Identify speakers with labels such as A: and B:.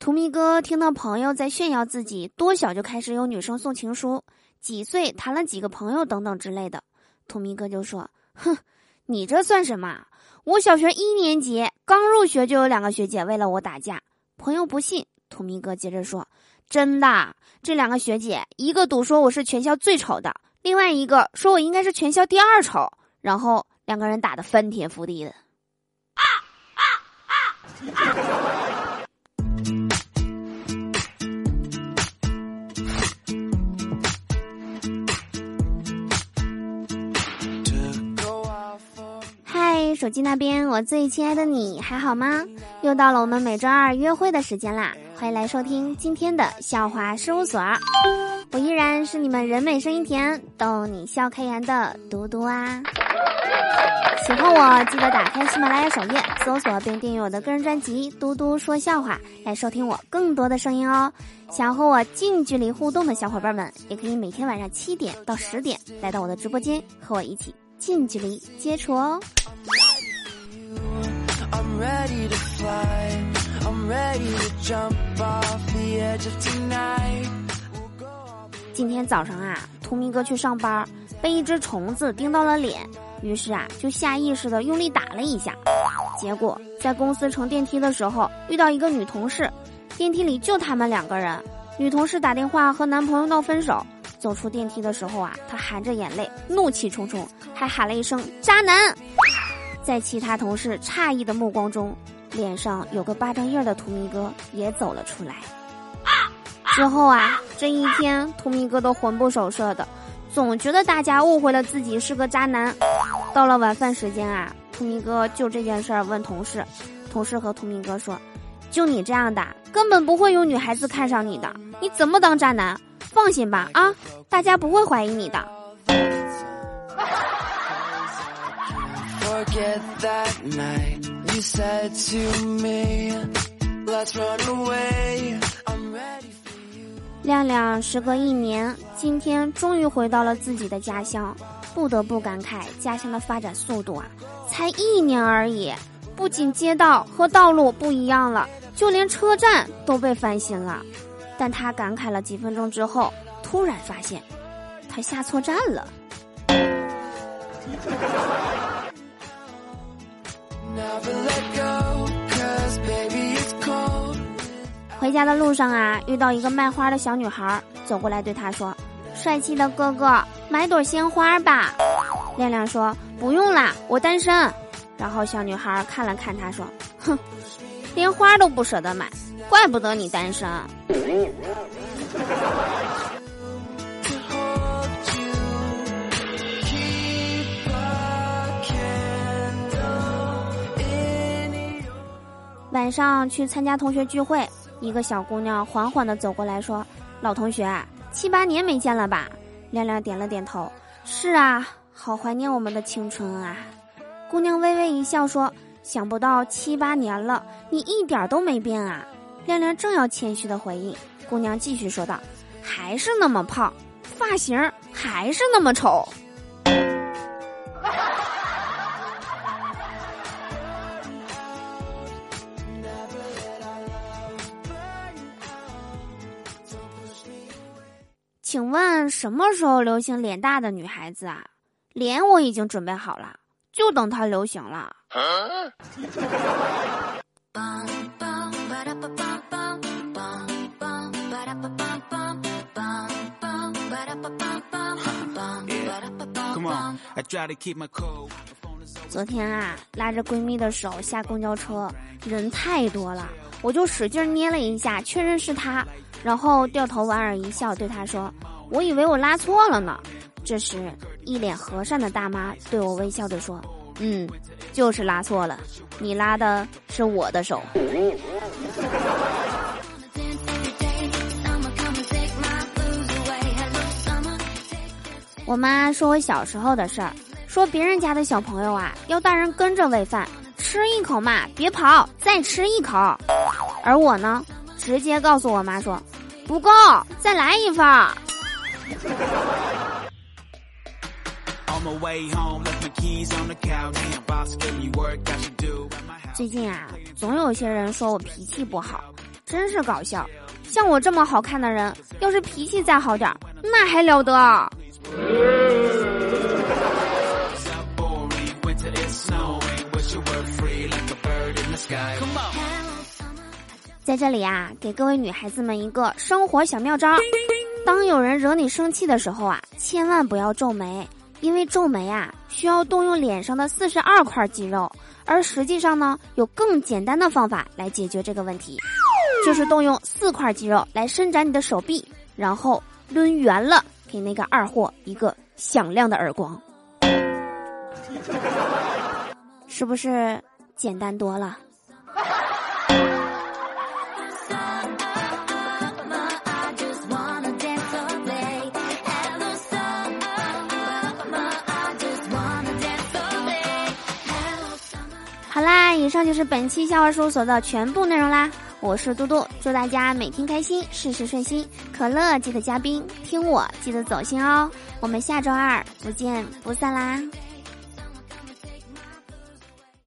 A: 图咪哥听到朋友在炫耀自己多小就开始有女生送情书，几岁谈了几个朋友等等之类的，图咪哥就说：“哼，你这算什么？我小学一年级刚入学就有两个学姐为了我打架。”朋友不信，图咪哥接着说：“真的，这两个学姐一个赌说我是全校最丑的，另外一个说我应该是全校第二丑，然后两个人打得翻天覆地的。”啊啊啊啊！手机那边，我最亲爱的你还好吗？又到了我们每周二约会的时间啦！欢迎来收听今天的笑话事务所，我依然是你们人美声音甜、逗你笑开颜的嘟嘟啊！喜欢我记得打开喜马拉雅首页，搜索并订阅我的个人专辑《嘟嘟说笑话》，来收听我更多的声音哦。想和我近距离互动的小伙伴们，也可以每天晚上七点到十点来到我的直播间，和我一起近距离接触哦。今天早上啊，图明哥去上班，被一只虫子叮到了脸，于是啊，就下意识的用力打了一下。结果在公司乘电梯的时候，遇到一个女同事，电梯里就他们两个人。女同事打电话和男朋友闹分手，走出电梯的时候啊，她含着眼泪，怒气冲冲，还喊了一声“渣男”。在其他同事诧异的目光中，脸上有个巴掌印的图米哥也走了出来。之后啊，这一天图米哥都魂不守舍的，总觉得大家误会了自己是个渣男。到了晚饭时间啊，图米哥就这件事儿问同事，同事和图米哥说：“就你这样的，根本不会有女孩子看上你的，你怎么当渣男？放心吧，啊，大家不会怀疑你的。”亮亮时隔一年，今天终于回到了自己的家乡，不得不感慨家乡的发展速度啊！才一年而已，不仅街道和道路不一样了，就连车站都被翻新了。但他感慨了几分钟之后，突然发现，他下错站了。回家的路上啊，遇到一个卖花的小女孩，走过来对他说：“帅气的哥哥，买朵鲜花吧。”亮亮说：“不用啦，我单身。”然后小女孩看了看他说：“哼，连花都不舍得买，怪不得你单身。”晚上去参加同学聚会，一个小姑娘缓缓地走过来说：“老同学，七八年没见了吧？”亮亮点了点头：“是啊，好怀念我们的青春啊。”姑娘微微一笑说：“想不到七八年了，你一点都没变啊。”亮亮正要谦虚的回应，姑娘继续说道：“还是那么胖，发型还是那么丑。”请问什么时候流行脸大的女孩子啊？脸我已经准备好了，就等它流行了。昨天啊，拉着闺蜜的手下公交车，人太多了，我就使劲捏了一下，确认是她。然后掉头莞尔一笑，对他说：“我以为我拉错了呢。”这时，一脸和善的大妈对我微笑着说：“嗯，就是拉错了，你拉的是我的手。”我妈说我小时候的事儿，说别人家的小朋友啊，要大人跟着喂饭，吃一口嘛，别跑，再吃一口。而我呢，直接告诉我妈说。不够，再来一份。最近啊，总有些人说我脾气不好，真是搞笑。像我这么好看的人，要是脾气再好点，那还了得啊！在这里啊，给各位女孩子们一个生活小妙招：当有人惹你生气的时候啊，千万不要皱眉，因为皱眉啊需要动用脸上的四十二块肌肉，而实际上呢，有更简单的方法来解决这个问题。就是动用四块肌肉来伸展你的手臂，然后抡圆了，给那个二货一个响亮的耳光，是不是简单多了？以上就是本期笑话事务所的全部内容啦。我是嘟嘟，祝大家每天开心，事事顺心。可乐记得加冰，听我记得走心哦。我们下周二不见不散啦。